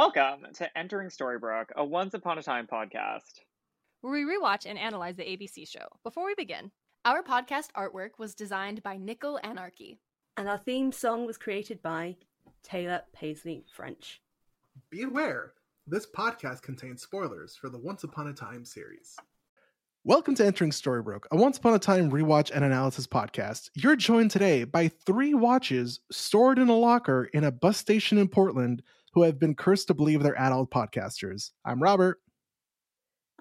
Welcome to Entering Storybrooke, a once upon a time podcast. where we rewatch and analyze the ABC show. Before we begin, Our podcast artwork was designed by Nickel Anarchy. And our theme song was created by Taylor Paisley French. Be aware, this podcast contains spoilers for the Once Upon a Time series. Welcome to Entering Storybrooke, a once upon a time rewatch and analysis podcast. You're joined today by three watches stored in a locker in a bus station in Portland who have been cursed to believe they're adult podcasters. I'm Robert,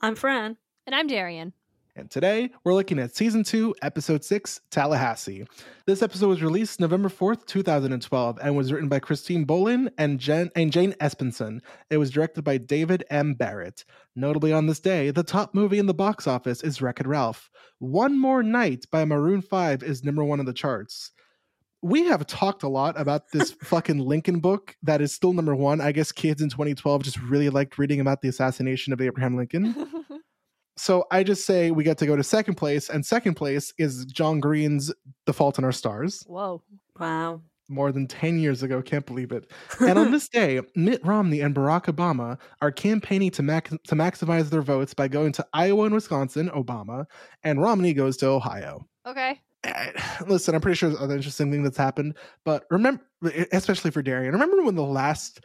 I'm Fran. and I'm Darian. and today we're looking at season 2, episode 6, Tallahassee. This episode was released November 4th, 2012, and was written by Christine Boylan and, Jen, and Jane Espenson. It was directed by David M. Barrett. Notably on this day, the top movie in the box office is Wreck It Ralph. One More Night by Maroon 5 is number one on the charts. We have talked a lot about this fucking Lincoln book that is still number one. I guess kids in 2012 just really liked reading about the assassination of Abraham Lincoln. So I just say we get to go to second place, and second place is John Green's The Fault in Our Stars, Whoa. Wow. more than 10 years ago. Can't believe it. And on this day, Mitt Romney and Barack Obama are campaigning to, max- to maximize their votes by going to Iowa and Wisconsin, Obama, and Romney goes to Ohio. Okay. Listen, I'm pretty sure there's other interesting thing that's happened, but remember, especially for Darian, remember when the last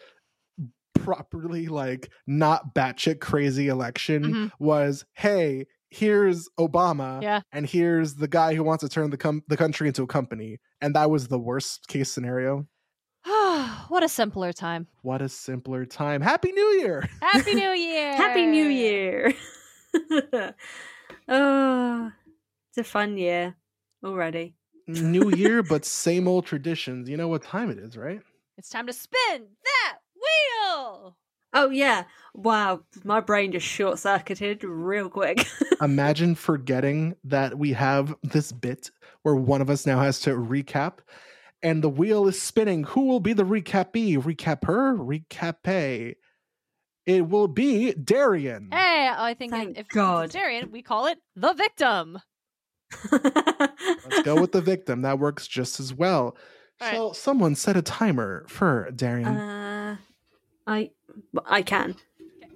properly like not batshit crazy election Mhm. was, hey, here's Obama, Yeah. and here's the guy who wants to turn the com- the country into a company, and that was the worst case scenario. what a simpler time. What a simpler time! Happy New Year! Happy New Year. Happy New Year. oh, it's a fun year already. New Year, but same old traditions. You know what time it is, right? It's time to spin that wheel. Oh, yeah. Wow. My brain just short circuited real quick. Imagine forgetting that we have this bit where one of us now has to recap and the wheel is spinning. Who will be the recapee? Recap her? Recap It will be Darian. Hey, I think Thank if God. it's Darian, we call it the victim. Let's go with the victim. That works just as well. All so someone set a timer for Darian. uh, I, I can.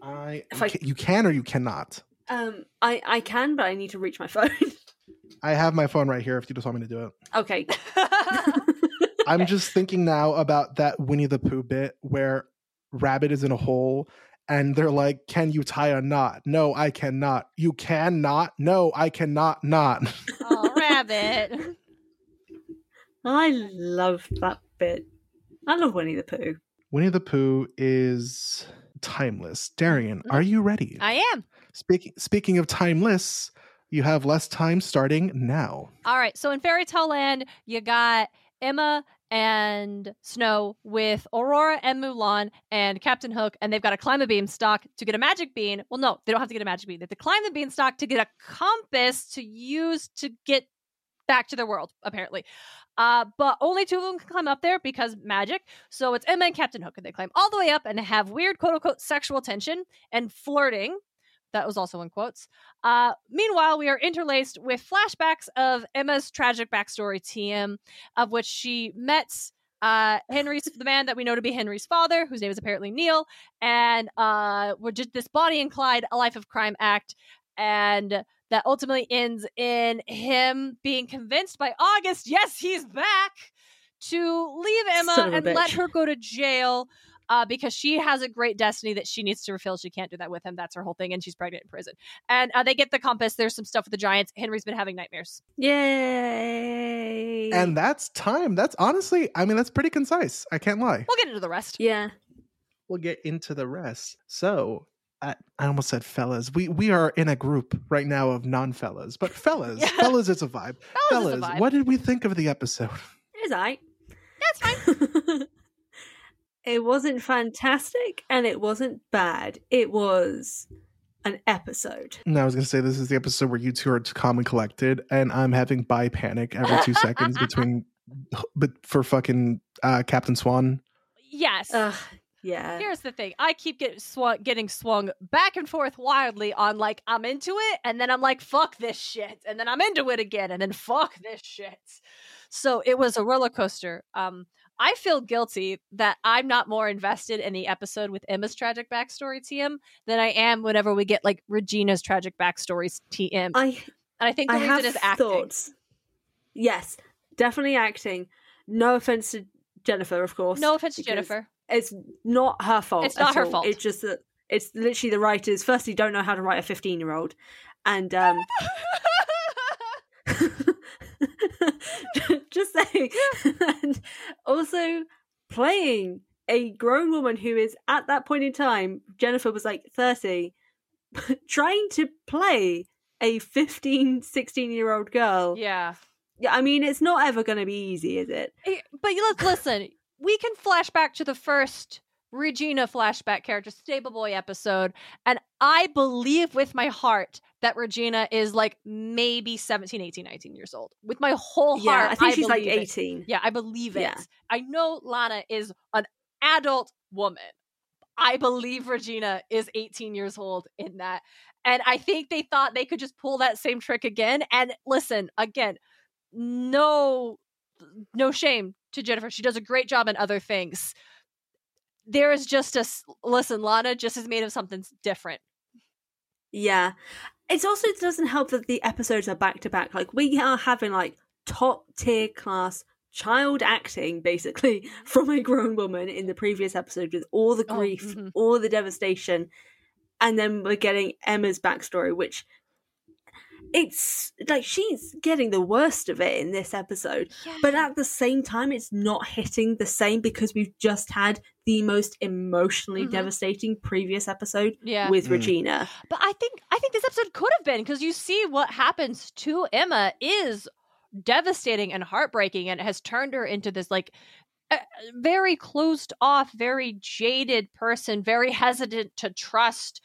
I, if you I- ca- you can or you cannot. Um, I, I can, but I need to reach my phone. I have my phone right here if you just want me to do it. okay. I'm just thinking now about that Winnie the Pooh bit where Rabbit is in a hole and they're like, Can you tie a knot? No, I cannot. You cannot? No, I cannot not. oh, rabbit. I love that bit. I love Winnie the Pooh. Winnie the Pooh is timeless. Darian, are you ready? I am. Speaking speaking of timeless, you have less time starting now. All right. So in Fairy Tale Land, you got Emma and Snow with Aurora and Mulan and Captain Hook, and they've got to climb a beanstalk to get a magic bean. Well, no, they don't have to get a magic bean. They have to climb the beanstalk to get a compass to use to get back to their world, apparently. Uh, but only two of them can climb up there because magic. So it's Emma and Captain Hook, and they climb all the way up and have weird quote unquote sexual tension and flirting. That was also in quotes. Uh, meanwhile, we are interlaced with flashbacks of Emma's tragic backstory, TM, of which she met uh, Henry's the man that we know to be Henry's father, whose name is apparently Neil, and uh, we're just this Bonnie and Clyde, a life of crime act, and that ultimately ends in him being convinced by August, yes, he's back, to leave Emma Son of a and let her go to jail uh, because she has a great destiny that she needs to fulfill. She can't do that with him. That's her whole thing, and she's pregnant in prison. And uh, they get the compass. There's some stuff with the giants. Henry's been having nightmares. Yay! And that's time. That's honestly, I mean, that's pretty concise. I can't lie. We'll get into the rest. yeah, We'll get into the rest. So, I, I almost said fellas. We we are in a group right now of non-fellas, but fellas, Yeah. fellas, it's a vibe. Fellas is a vibe. what did we think of the episode? it's alright. That's fine. it wasn't fantastic, and it wasn't bad. It was an episode. No, I was gonna say this is the episode where you two are calm and collected, and I'm having bi panic every two seconds between, but for fucking uh, Captain Swan. Yes. Ugh, yeah. Here's the thing. I keep get swung, getting swung back and forth wildly on like I'm into it, and then I'm like fuck this shit, and then I'm into it again, and then fuck this shit. So it was a roller coaster. Um, I feel guilty that I'm not more invested in the episode with Emma's tragic backstory TM than I am whenever we get like Regina's tragic backstories TM. I and I think the I reason have is acting. thoughts. Yes, definitely acting. No offense to Jennifer, of course. No offense to Jennifer. It's not her fault. It's not her all. fault. It's just that it's literally the writers. Firstly, don't know how to write a fifteen-year-old, and um, just saying. and also playing a grown woman who is at that point in time, Jennifer was like 30, trying to play a 15, 16 year old girl. yeah. Yeah, I mean, it's not ever going to be easy, is it? But let's listen. We can flash back to the first Regina flashback character, Stable Boy episode, and I believe with my heart that Regina is like maybe 17, 18, 19 years old. With my whole yeah, heart, I think she's like believe it. 18. Yeah, I believe it. Yeah. I know Lana is an adult woman. I believe Regina is 18 years old in that. And I think they thought they could just pull that same trick again. And listen, again, no no shame to Jennifer. She does a great job in other things. There is just a listen, Lana just is made of something different. Yeah. it's also it doesn't help that the episodes are back to back. Like, we are having like top tier class child acting basically from a grown woman in the previous episode with all the Oh, grief, mhm. all the devastation. And then we're getting Emma's backstory, which it's like she's getting the worst of it in this episode. But at the same time, it's not hitting the same because we've just had the most emotionally Mhm. devastating previous episode yeah. with Mm. Regina. But I think I think this episode could have been because you see what happens to Emma is devastating and heartbreaking, and it has turned her into this like very closed off, very jaded person, very hesitant to trust.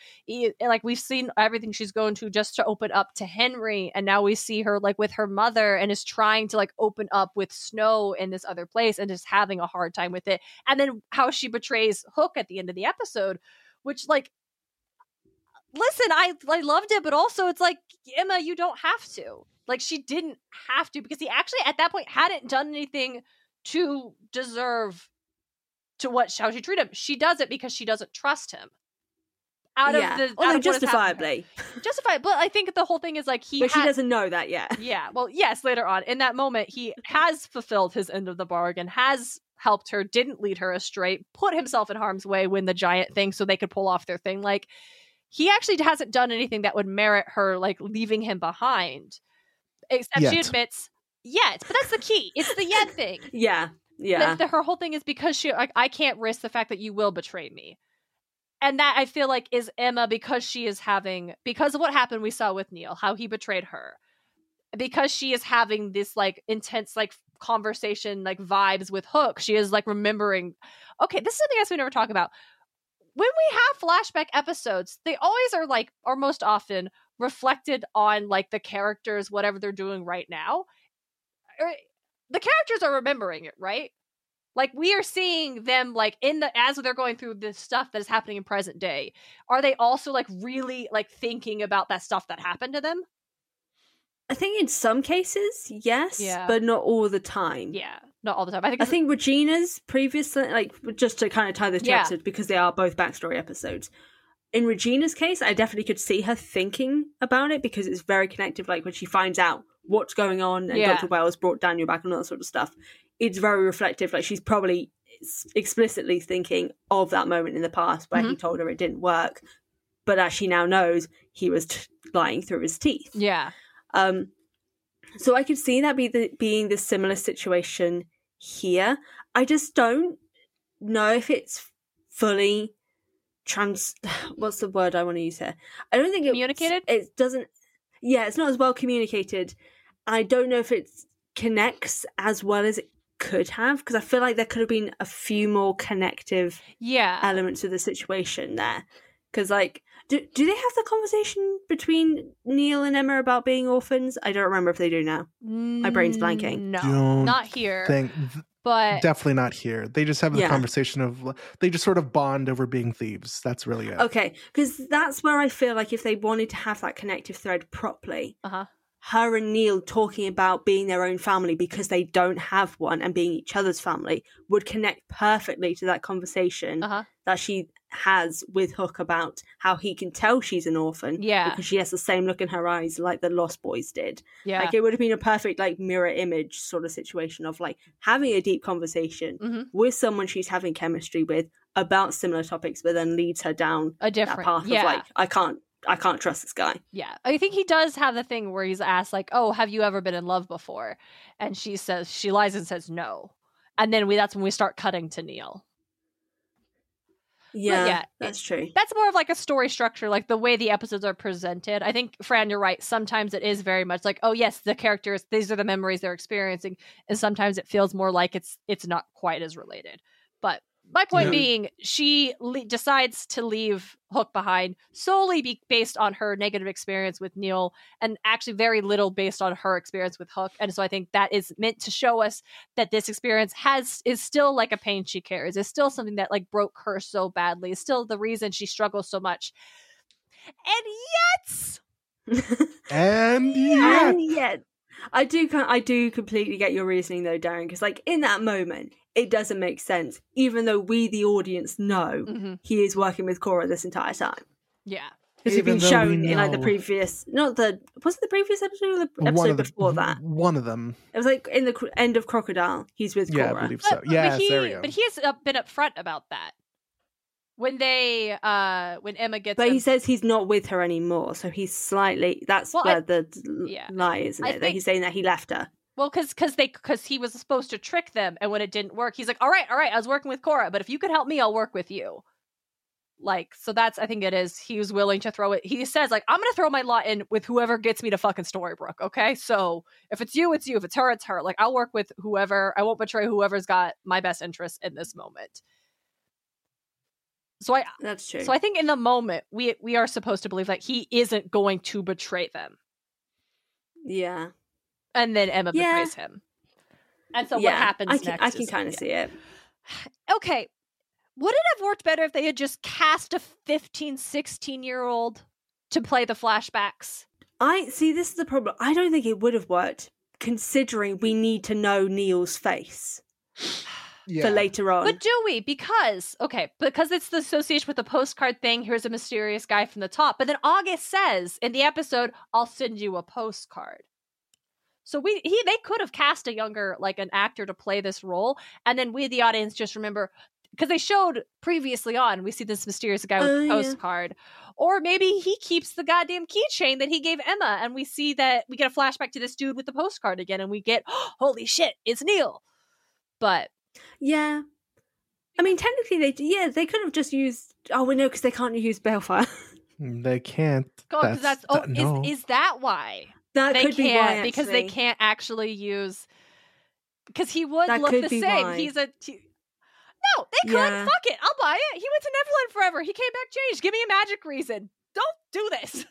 Like we've seen everything she's going to just to open up to Henry, and now we see her like with her mother and is trying to like open up with Snow in this other place and just having a hard time with it. And then how she betrays Hook at the end of the episode, which like listen, I I loved it, but also it's like Emma, you don't have to. Like she didn't have to because he actually at that point hadn't done anything to deserve to what how she treat him. She does it because she doesn't trust him. Out yeah. of the although out of what has happened to her. justifiably, justified, but I think the whole thing is like he but she doesn't know that yet. yeah, well, yes, later on. In that moment, he has fulfilled his end of the bargain, has helped her, didn't lead her astray, put himself in harm's way when the giant thing so they could pull off their thing. Like, he actually hasn't done anything that would merit her, like, leaving him behind. Except she admits, yet. But that's the key. It's the yet thing. Yeah, yeah, The, the- her whole thing is because she, like, I can't risk the fact that you will betray me. And that I feel like is Emma because she is having, because of what happened we saw with Neil, how he betrayed her because she is having this like intense like conversation like vibes with hook she is like remembering okay this is something else we never talk about when we have flashback episodes they always are like or most often reflected on like the characters whatever they're doing right now Er, the characters are remembering it right like we are seeing them like in the as they're going through this stuff that is happening in present day are they also like really like thinking about that stuff that happened to them I think in some cases, yes, Yeah. but not all the time. yeah not all the time i think I think Regina's previous, like, just to kind of tie the two Yeah. episodes because they are both backstory episodes. In Regina's case, I definitely could see her thinking about it because it's very connected. Like when she finds out what's going on and Yeah. Dr. Whale brought Daniel back and all that sort of stuff, it's very reflective. Like she's probably explicitly thinking of that moment in the past where Mm-hmm. he told her it didn't work, but as she now knows, he was t- lying through his teeth. yeah Um, so I could see that be the, being the similar situation here. I just don't know if it's fully trans. What's the word I want to use here? I don't think it Communicated? It doesn't. Yeah, it's not as well communicated. I don't know if it connects as well as it could have because I feel like there could have been a few more connective yeah elements of the situation there. Because, like, do, do they have the conversation between Neil and Emma about being orphans? I don't remember if they do now. my brain's blanking. no Don't not here Think but definitely not here. They just have the Yeah. conversation of they just sort of bond over being thieves. That's really it. Okay, because that's where I feel like if they wanted to have that connective thread properly, uh-huh her and Neil talking about being their own family because they don't have one and being each other's family would connect perfectly to that conversation Uh-huh. that she has with Hook about how he can tell she's an orphan Yeah. because she has the same look in her eyes like the Lost Boys did. Yeah. Like it would have been a perfect like mirror image sort of situation of like having a deep conversation Mhm. with someone she's having chemistry with about similar topics, but then leads her down a that different path yeah. of like I can't I can't trust this guy. Yeah, I think he does have the thing where he's asked, like, "Oh, have you ever been in love before?" And she says, she lies and says no, and then we that's when we start cutting to Neil. Yeah, yeah, that's true. That's more of like a story structure, like the way the episodes are presented. I think, Fran, you're right. Sometimes it is very much like, oh yes, the characters; these are the memories they're experiencing, and sometimes it feels more like it's it's not quite as related. But my point Yeah. being, she le- decides to leave Hook behind solely be- based on her negative experience with Neil, and actually very little based on her experience with Hook. And so I think that is meant to show us that this experience has is still like a pain she carries. It's still something that like broke her so badly. It's still the reason she struggles so much. And yet, And yeah, and yet, I do I do completely get your reasoning though, Darren, because like in that moment, it doesn't make sense, even though we, the audience, know Mhm. he is working with Cora this entire time. yeah, Because we've been shown we in like the previous, not the was it the previous episode or the episode the before that? one of them. It was like in the end of Crocodile, he's with Yeah, I Cora. believe so. But- but yeah, he, there we go. but he has been upfront about that. When they, uh, when Emma gets, But him- he says he's not with her anymore, so he's slightly. That's Well, where I- the yeah. lie, isn't I it? That he's saying that he left her. Well, because because they because he was supposed to trick them, and when it didn't work, he's like, "All right, all right, I was working with Cora, but if you could help me, I'll work with you." Like, so that's I think it is. He was willing to throw it. He says like, "I'm gonna throw my lot in with whoever gets me to fucking Storybrooke." Okay, so if it's you, it's you. If it's her, it's her. Like, I'll work with whoever. I won't betray whoever's got my best interest in this moment. So I That's true. so I think in the moment we we are supposed to believe that he isn't going to betray them, yeah. and then Emma Yeah. betrays him. And so yeah. what happens I can, next? I can kind of see it. Okay. Would it have worked better if they had just cast a 15, 16 year old to play the flashbacks? I see. This is the problem. I don't think it would have worked, considering we need to know Neil's face yeah. for later on. But do we? Because, okay, because it's the association with the postcard thing. Here's a mysterious guy from the top. But then August says in the episode, I'll send you a postcard. So we he they could have cast a younger like an actor to play this role, and then we the audience just remember because they showed previously on we see this mysterious guy with Oh, a yeah. postcard, or maybe he keeps the goddamn keychain that he gave Emma, and we see that we get a flashback to this dude with the postcard again, and we get holy shit, it's Neil. But yeah. I mean, technically, they yeah they could have just used. Oh, we know because they can't use Baelfire. Mm, they can't. because that's, oh that- no. is is that why? that they could be can't why because they actually. can't actually use because he would That look could the be same. why. He's a t- no, they could. Yeah. Fuck it, I'll buy it. He went to Neverland forever. He came back changed. Give me a magic reason. Don't do this.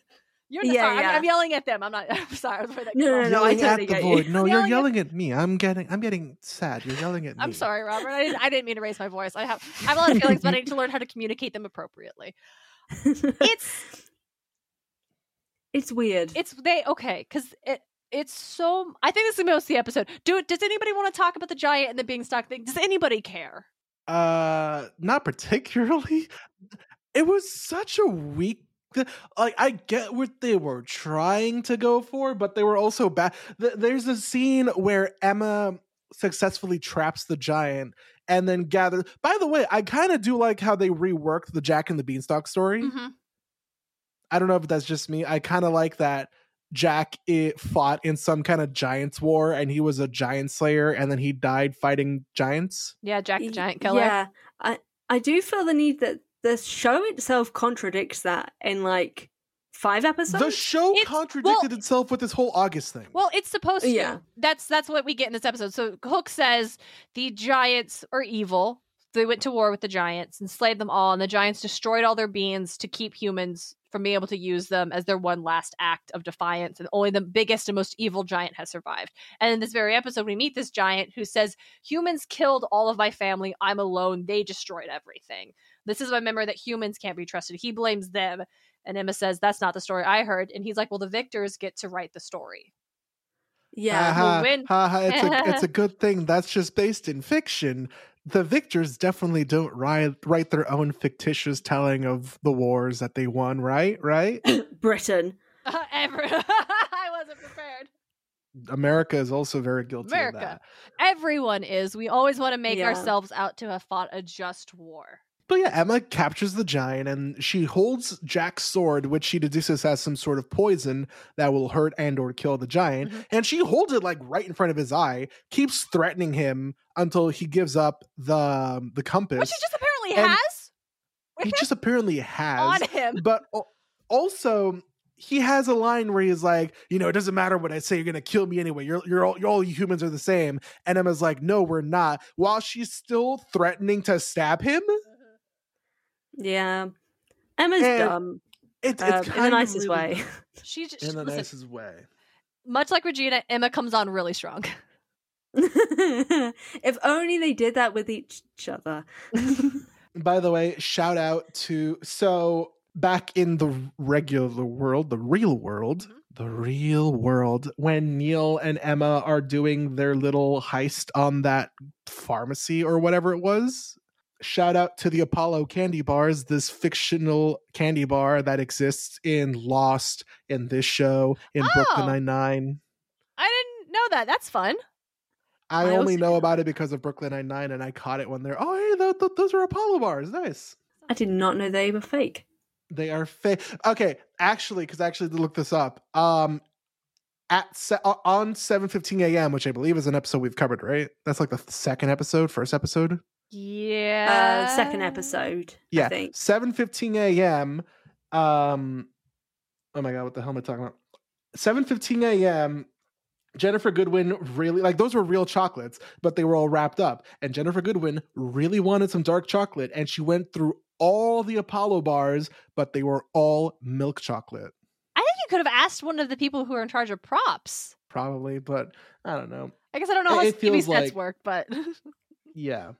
You're Yeah, sorry. I'm. I'm yelling at them. I'm not. I'm sorry. I was afraid that No, no, no, I yelling totally at the get you. void. No, I'm you're yelling at- at me. I'm getting. I'm getting sad. You're yelling at me. I'm sorry, Robert. I didn't. I didn't mean to raise my voice. I have. I have a lot of feelings, but I need to learn how to communicate them appropriately. It's it's weird. it's they okay because it it's so i think this is the most of the episode do it does anybody want to talk about the giant and the being beanstalk thing does anybody care Uh, not particularly. It was such a weak. Like I get what they were trying to go for, but they were also bad. There's a scene where Emma successfully traps the giant and then gathers. By the way, I kind of do like how they reworked the Jack and the Beanstalk story. mm-hmm. I don't know if that's just me. I kind of like that Jack it fought in some kind of giants war and he was a giant slayer and then he died fighting giants. yeah jack the giant killer Yeah, I I do feel the need that the show itself contradicts that in like five episodes. the show It's- contradicted well- itself with this whole August thing. well it's supposed to. Yeah. that's that's what we get in this episode. So hook says the giants are evil. They went to war with the giants and slayed them all and the giants destroyed all their beings to keep humans from being able to use them as their one last act of defiance and only the biggest and most evil giant has survived. And in this very episode we meet this giant who says humans killed all of my family. I'm alone. They destroyed everything this is my memory that humans can't be trusted he blames them and emma says that's not the story i heard and he's like well the victors get to write the story Yeah. Uh, ha, we'll win. ha, ha, it's a it's a good thing that's just based in fiction. The victors definitely don't write write their own fictitious telling of the wars that they won, right? Right? Britain. Uh, every- I wasn't prepared. America is also very guilty of America. Everyone is. We always want to make Yeah. ourselves out to have fought a just war. Yeah, Emma captures the giant and she holds Jack's sword, which she deduces has some sort of poison that will hurt and or kill the giant. Mhm. And she holds it like right in front of his eye, keeps threatening him until he gives up the the compass. Which he just apparently And has he just apparently has. on him. but also he has a line where he's like, you know, it doesn't matter what I say, you're gonna kill me anyway. You're you're all, you're all you humans are the same. And Emma's like, no, we're not. While she's still threatening to stab him. Yeah. Emma's And- dumb. It's, Uh, it's in the nicest really- way. She just In the listen, nicest way. much like Regina, Emma comes on really strong. if only they did that with each other. By the way, shout out to so back in the regular world, the real world, Mhm. the real world, when Neil and Emma are doing their little heist on that pharmacy or whatever it was. Shout out to the Apollo candy bars, this fictional candy bar that exists in Lost, in this show, in Brooklyn Oh. Nine-Nine. I didn't know that. That's fun. I, I only know know. about it because of Brooklyn Nine-Nine, and I caught it when they're, oh, hey, th- th- those are Apollo bars. Nice. I did not know they were fake. They are fake. Okay, actually, because I actually did look this up. Um, at se- o- on seven fifteen a.m., which I believe is an episode we've covered, right? That's like the second episode, first episode. Yeah. Uh, second episode. I Yeah, think. seven fifteen a.m. Um, oh my god, what the hell am I talking about? Seven fifteen a.m. Ginnifer Goodwin really like those were real chocolates, but they were all wrapped up. And Ginnifer Goodwin really wanted some dark chocolate, and she went through all the Apollo bars, but they were all milk chocolate. I think you could have asked one of the people who are in charge of props. probably, but I don't know. I guess I don't know how it TV feels sets like- work, but Yeah.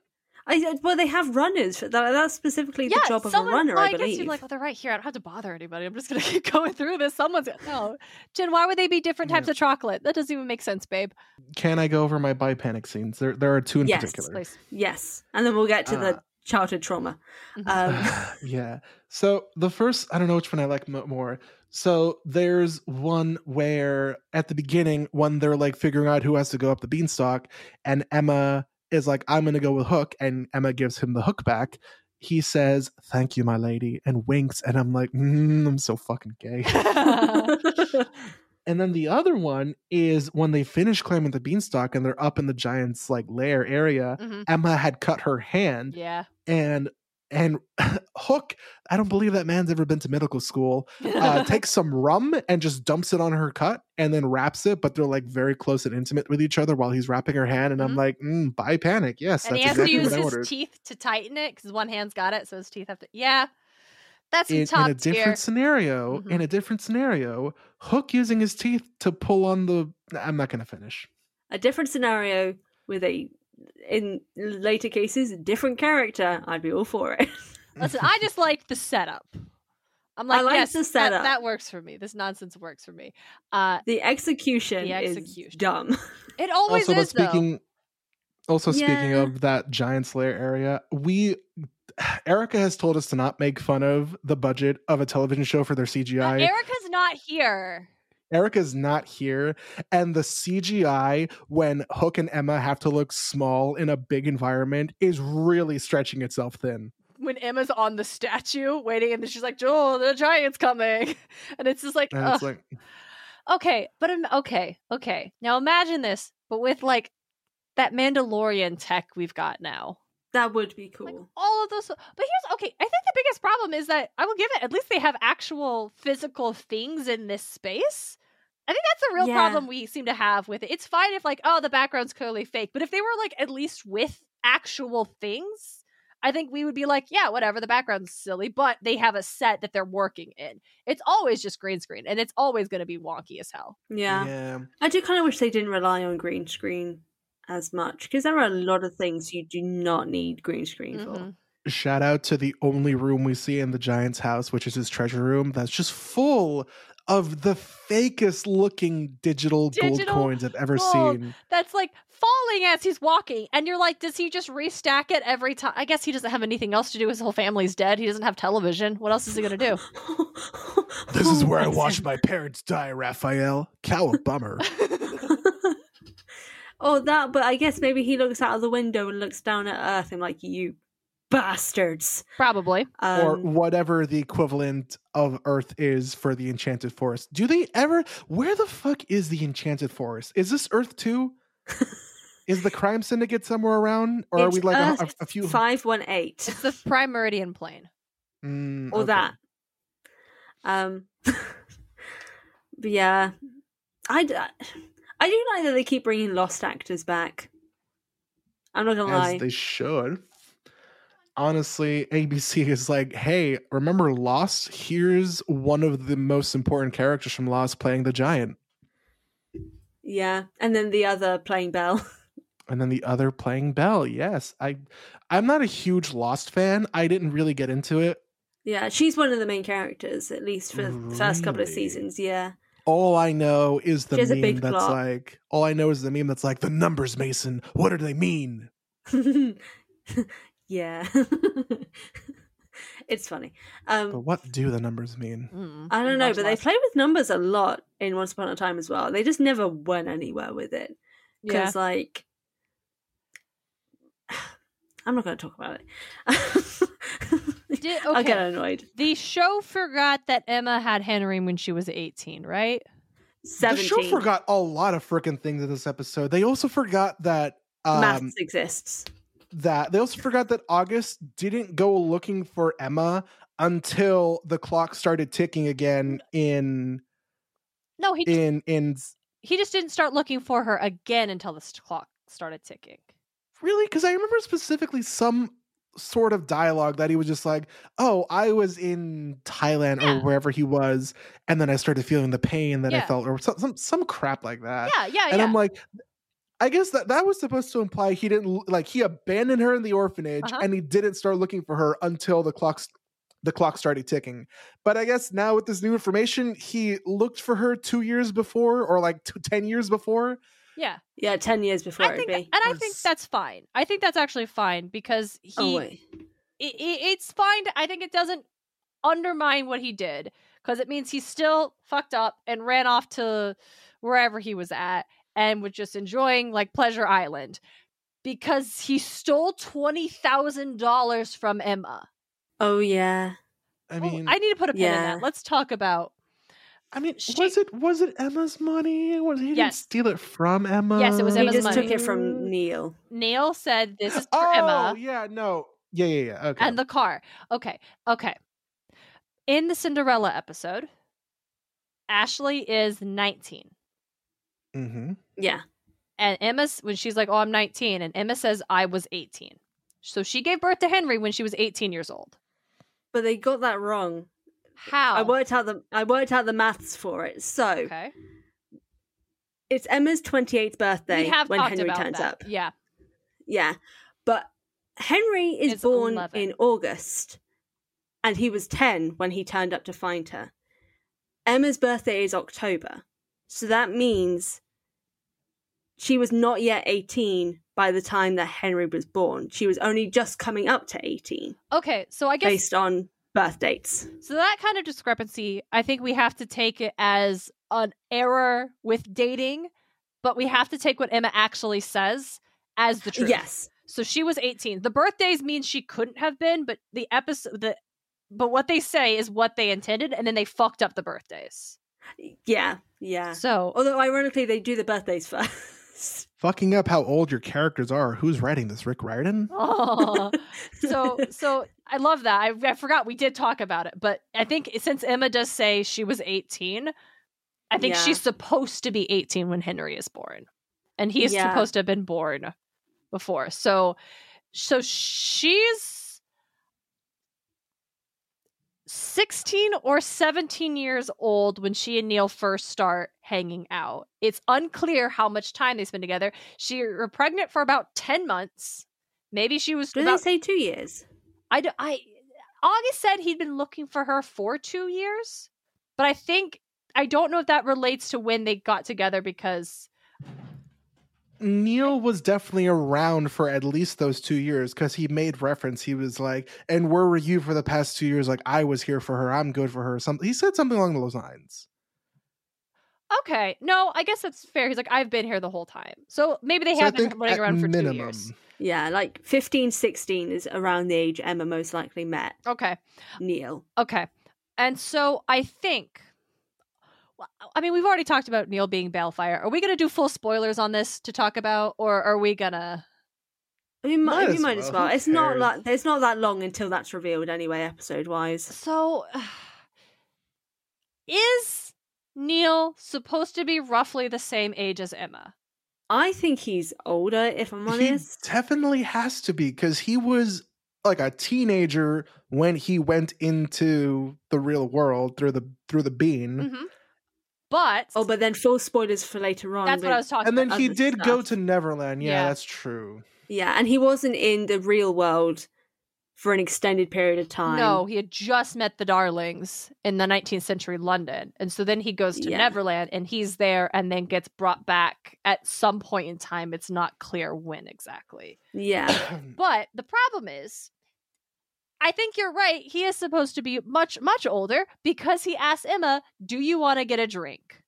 I well, they have runners. That, that's specifically the yeah, job of a runner, well, I I guess believe. you're like, well, they're right here. I don't have to bother anybody. I'm just gonna keep going through this. Someone's no. Jen, why would they be different types Yeah. of chocolate? That doesn't even make sense, babe. Can I go over my bi panic scenes? There, there are two in Yes, particular. Please. yes, and then we'll get to Uh, the childhood trauma. Mhm. Um, yeah. So the first, I don't know which one I like mo- more. So there's one where at the beginning, when they're like figuring out who has to go up the beanstalk, and Emma is like, I'm going to go with Hook, and Emma gives him the hook back. He says, Thank you, my lady, and winks. And I'm like, mm, I'm so fucking gay. And then the other one is when they finish climbing the beanstalk and they're up in the giant's like lair area. Mhm. Emma had cut her hand, Yeah. and and Hook, I don't believe that man's ever been to medical school. Uh, takes some rum and just dumps it on her cut, and then wraps it. But they're like very close and intimate with each other while he's wrapping her hand. And I'm Mhm. like, mm, bi panic, yes, and that's he has exactly to use his ordered. teeth to tighten it because one hand's got it, so his teeth have to. Yeah, that's some in, top in a different tier. scenario, in Mhm. a different scenario, Hook using his teeth to pull on the. I'm not going to finish. a different scenario with a, in later cases, different character. I'd be all for it. Listen, I just like the setup. I'm like, like yes, the that- setup. That, works for me. This nonsense works for me. Uh, the execution, The is execution. dumb. it always also, but is though. speaking, also speaking of that giant slayer area, we Erica has told us to not make fun of the budget of a television show for their CGI. Erica's not here. Erica's not here, and the CGI when Hook and Emma have to look small in a big environment is really stretching itself thin. When Emma's on the statue waiting, and she's like, "Joel, the giant's coming," and it's just like, And it's like, okay, but im- okay, okay. Now imagine this, but with like that Mandalorian tech we've got now. that would be cool. Like all of those. But here's okay. I think the biggest problem is that I will give it. At least they have actual physical things in this space. I think that's the real Yeah. problem we seem to have with it. It's fine if like, oh, the background's clearly fake, but if they were like at least with actual things, I think we would be like, yeah, whatever. The background's silly, but they have a set that they're working in. It's always just green screen, and it's always going to be wonky as hell. yeah. yeah. I do kind of wish they didn't rely on green screen as much because there are a lot of things you do not need green screen for. Mm-hmm. Shout out to the only room we see in the Giant's house, which is his treasure room, that's just full of the fakest looking digital, gold coins I've ever gold. seen. That's like falling as he's walking, and you're like, does he just restack it every time? I guess he doesn't have anything else to do. His whole family's dead. He doesn't have television. What else is he gonna do? This is where I Makes watched my parents die, Raphael. Cow a bummer. oh, that, but I guess maybe he looks out of the window and looks down at Earth and like, you bastards. Probably. or Um, whatever the equivalent of Earth is for the Enchanted Forest. Do they ever? Where the fuck is the Enchanted Forest? Is this Earth two? is the crime syndicate somewhere around, or are we like a, a, a few? 518. It's the Prime Meridian plane. Mm, or okay. that. Um, but yeah, I do like that they keep bringing lost actors back. I'm not gonna as lie. they should. Honestly, ABC is like, hey, remember Lost? Here's one of the most important characters from Lost playing the giant, Yeah, and then the other playing Bell. and then the other playing Bell. Yes, I, I'm not a huge Lost fan. I didn't really get into it. yeah, she's one of the main characters, at least for the first couple of seasons. Yeah, All I know is the She has a meme big that's plot. like, all I know is the meme that's like, the numbers, Mason. What do they mean? yeah, it's funny. But Um, what do the numbers mean? Mm, I don't know, but they play with numbers a lot in Once Upon a Time as well. They just never went anywhere with it. Yeah. because like I'm not going to talk about it. Did- I'll get annoyed. The show forgot that Emma had Henry when she was 18, right? Seventeen The show forgot a lot of freaking things in this episode. They also forgot that um, maths exists. That they also forgot that August didn't go looking for Emma until the clock started ticking again in No, he in in he just didn't start looking for her again until the clock started ticking. really because I remember specifically some sort of dialogue that he was just like, "Oh, I was in Thailand Yeah. or wherever he was, and then I started feeling the pain that I felt, or some some, some crap like that." Yeah, yeah, and yeah. I'm like, I guess that that was supposed to imply he didn't like he abandoned her in the orphanage Uh-huh. and he didn't start looking for her until the clocks the clock started ticking. But I guess now with this new information, he looked for her two years before or like two, 10 years before. yeah. Yeah, ten years before I think, it'd and. I think that's fine. I think that's actually fine because he, oh it, it, it's fine. I think it doesn't undermine what he did because it means he still fucked up and ran off to wherever he was at and was just enjoying like Pleasure Island because he stole twenty thousand dollars from Emma. oh yeah. I Oh, mean, I need to put a pin in that. Let's talk about. I mean, she- was it was it Emma's money? Was he didn't steal it from Emma? Yes, it was He Emma's just money. took it from Neil. Neil said this is for Oh, Emma yeah, no. Yeah, yeah, yeah. Okay. and the car. Okay, okay. In the Cinderella episode, Ashley is nineteen. Mm-hmm. Yeah, And Emma's when she's like, "Oh, I'm 19," and Emma says, "I was 18." So she gave birth to Henry when she was 18 years old. but they got that wrong. How? I worked out the I worked out the maths for it. So okay. it's Emma's twenty eighth birthday we have when Henry about turns that. up. Yeah. Yeah, but Henry is It's born 11. in August, and he was 10 when he turned up to find her. Emma's birthday is October, so that means she was not yet 18 by the time that Henry was born. She was only just coming up to 18 Okay. So I guess based on birth dates. so that kind of discrepancy, I think we have to take it as an error with dating, but we have to take what Emma actually says as the truth. Yes. So she was 18. The birthdays means she couldn't have been, but the episode the but what they say is what they intended and then they fucked up the birthdays. Yeah, yeah. So Although ironically they do the birthdays first. Fucking up how old your characters are. Who's writing this? Rick Riordan? Aw. so so I love that. I, I forgot we did talk about it, but I think since Emma does say she was 18, I think Yeah. she's supposed to be 18 when Henry is born. And he is Yeah. supposed to have been born before. So so she's 16 or 17 years old when she and Neil first start hanging out. It's unclear how much time they spend together. She were pregnant for about 10 months. Maybe she was Do about they say two years? I, do, I August said he'd been looking for her for two years, but I think I don't know if that relates to when they got together because Neil was definitely around for at least those two years because he made reference. He was like, "And where were you for the past two years? Like I was here for her. I'm good for her." Something he said something along those lines. okay, no, I guess that's fair. He's like, I've been here the whole time, so maybe they So I have been running around for minimum, two years. Yeah, like 15, 16 is around the age Emma most likely met Okay, Neil. okay, and so I think. Well, I mean, we've already talked about Neil being Baelfire. Are we going to do full spoilers on this to talk about, or are we gonna? We might, Might we as might as well. well. Who It's not cares? like it's not that long until that's revealed anyway, episode wise. So, is Neil supposed to be roughly the same age as Emma? I think he's older, if I'm he honest. definitely has to be because he was like a teenager when he went into the real world through the through the bean, Mm-hmm. But Oh, but then full spoilers for later on. that's what I was talking about. and then about. he other did go to Neverland. Yeah, Yeah. that's true. Yeah, and he wasn't in the real world for an extended period of time. No, he had just met the Darlings in the 19th century London. And so then he goes to Yeah. Neverland and he's there and then gets brought back at some point in time. It's not clear when exactly. Yeah. But the problem is, I think you're right. He is supposed to be much, much older because he asks Emma, Do you want to get a drink?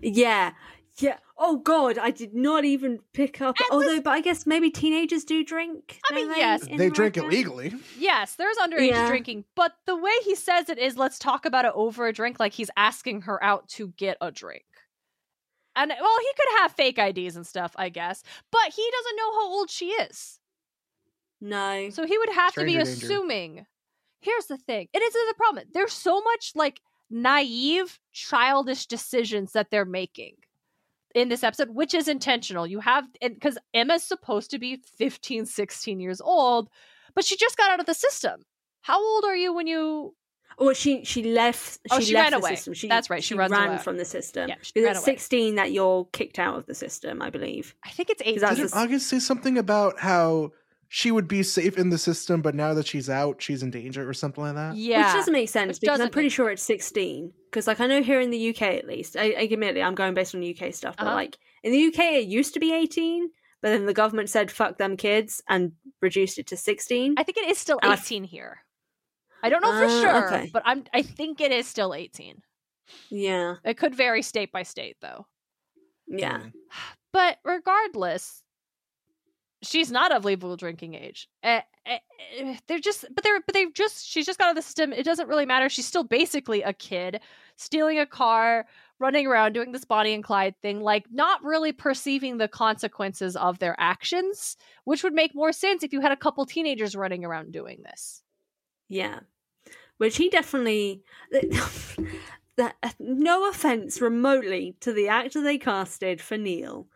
Yeah. Yeah. Oh god, I did not even pick up. And Although, but I guess maybe teenagers do drink. I mean, don't yes. in they drink illegally. Yes, there's underage Yeah. drinking, but the way he says it is let's talk about it over a drink, like he's asking her out to get a drink. And well, he could have fake IDs and stuff, I guess, but he doesn't know how old she is. No. So he would have to be danger. assuming. Here's the thing. It is the problem. There's so much like naive, childish decisions that they're making in this episode, which is intentional. You have because Emma's supposed to be 15, 16 years old, but she just got out of the system. How old are you when you Or she she left. Oh, she, Oh, she left ran the away. system. She, That's right, she She, runs ran away. from the system. Yeah, she ran it's away. sixteen that you're kicked out of the system, I believe. I think it's 18. that's Didn't August say something about how she would be safe in the system, but now that she's out, she's in danger or something like that? yeah. Which doesn't make sense Which because I'm pretty make sure it's 16. Because, like, I know here in the UK at least, I, I admittedly, I'm going based on UK stuff, but, Uh-huh. like, in the UK, it used to be 18, but then the government said, fuck them kids, and reduced it to 16. I think it is still And I f- 18 here. I don't know for Ah, sure, okay. but I'm I think it is still 18. yeah. It could vary state by state though. Yeah. Mm. But regardless, she's not of legal drinking age. Eh, eh, they're just, but they're, but they've just, she's just got out of the system. It doesn't really matter. She's still basically a kid, stealing a car, running around doing this Bonnie and Clyde thing, like not really perceiving the consequences of their actions, which would make more sense if you had a couple teenagers running around doing this. Yeah. Which he definitely. that No offense remotely to the actor they casted for Neil,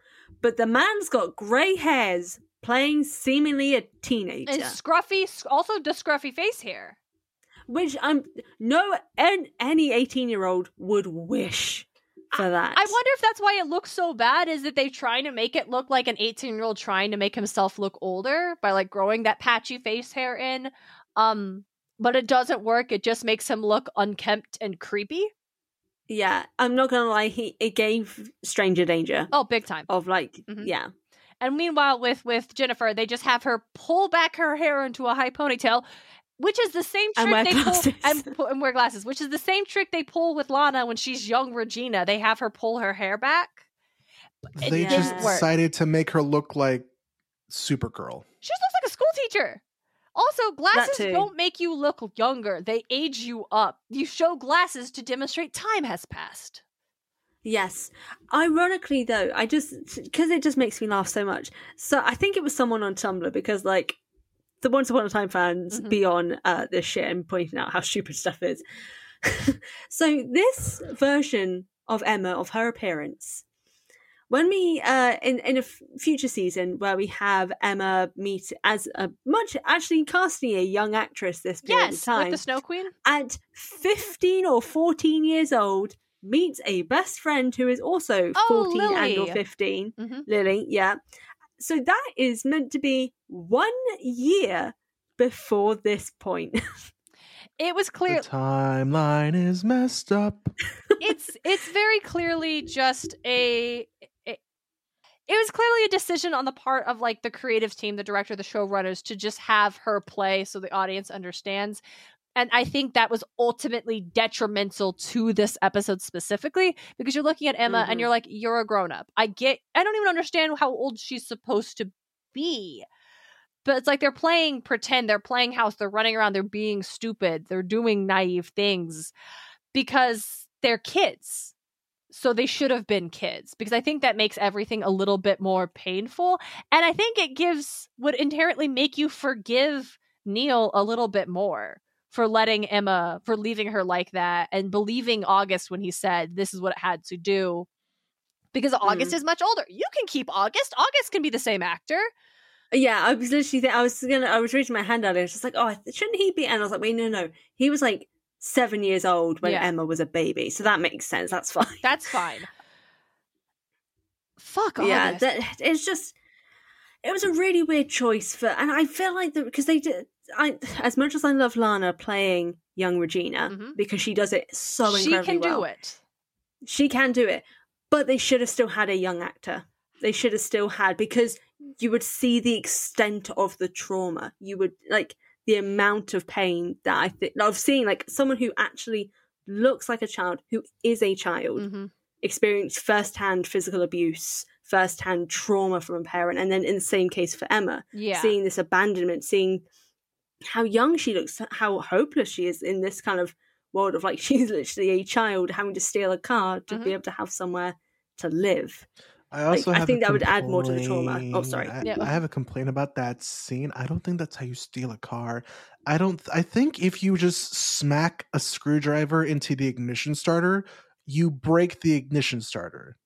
but the man's got grey hairs playing seemingly a teenager. And scruffy, also the scruffy face hair. which I'm no an, any 18 year old would wish for that. I wonder if that's why it looks so bad. Is that they're trying to make it look like an 18 year old trying to make himself look older by like growing that patchy face hair in. Um, but it doesn't work. It just makes him look unkempt and creepy. Yeah, I'm not gonna lie. He it gave Stranger Danger Oh, big time. of like Mhm. yeah And meanwhile, with with Jennifer, they just have her pull back her hair into a high ponytail, which is the same And trick wear they glasses. pull and, and wear glasses, which is the same trick they pull with Lana when she's young Regina. They have her pull her hair back. It They didn't just work. decided to make her look like Supergirl. She just looks like a school teacher. Also, glasses don't make you look younger. They age you up. You show glasses to demonstrate time has passed. Yes. Ironically though, I just because it just makes me laugh so much. So I think it was someone on Tumblr because like the Once Upon a Time fans Mhm. be on uh, this shit and pointing out how stupid stuff is. so this version of Emma of her appearance when we uh in in a f- future season where we have Emma meet as a much actually casting a young actress this period of Yes, time like the Snow Queen. at 15 or 14 years old meets a best friend who is also Oh, 14 and or Lily. 15 Mhm. lily yeah so that is meant to be one year before this point. It was The clear timeline is messed up. it's it's very clearly just a it, it was clearly a decision on the part of like the creative team, the director, the showrunners to just have her play so the audience understands. And I think that was ultimately detrimental to this episode specifically because you're looking at Emma and Mhm. you're like, you're a grown up. I get, I don't even understand how old she's supposed to be. But it's like they're playing pretend, they're playing house, they're running around, they're being stupid, they're doing naive things because they're kids. So they should have been kids because I think that makes everything a little bit more painful. And I think it gives, would inherently make you forgive Neal a little bit more for letting Emma, for leaving her like that and believing August when he said this is what it had to do. Because August mm. is much older. You can keep August. August can be the same actor. yeah, I was literally th- I was gonna I was reaching my hand out and it was just like, oh, shouldn't he be? And I was like, wait, no, no, he was like seven years old when Yeah. Emma was a baby, so that makes sense. That's fine. That's fine. Fuck August. yeah, that, it's just it was a really weird choice for, and I feel like because they did. I as much as I love Lana playing young Regina Mhm. because she does it so incredibly well. she can well. do it. She can do it, but they should have still had a young actor. They should have still had because you would see the extent of the trauma. You would like the amount of pain that I think of seeing like someone who actually looks like a child who is a child Mhm. experienced firsthand physical abuse, firsthand trauma from a parent, and then in the same case for Emma, Yeah. seeing this abandonment, seeing how young she looks, how hopeless she is in this kind of world of like she's literally a child having to steal a car to Mhm. be able to have somewhere to live. I also I have think a that would add more to the trauma. Oh, sorry. I, Yeah. I have a complaint about that scene. I don't think that's how you steal a car. I don't. I think if you just smack a screwdriver into the ignition starter, you break the ignition starter.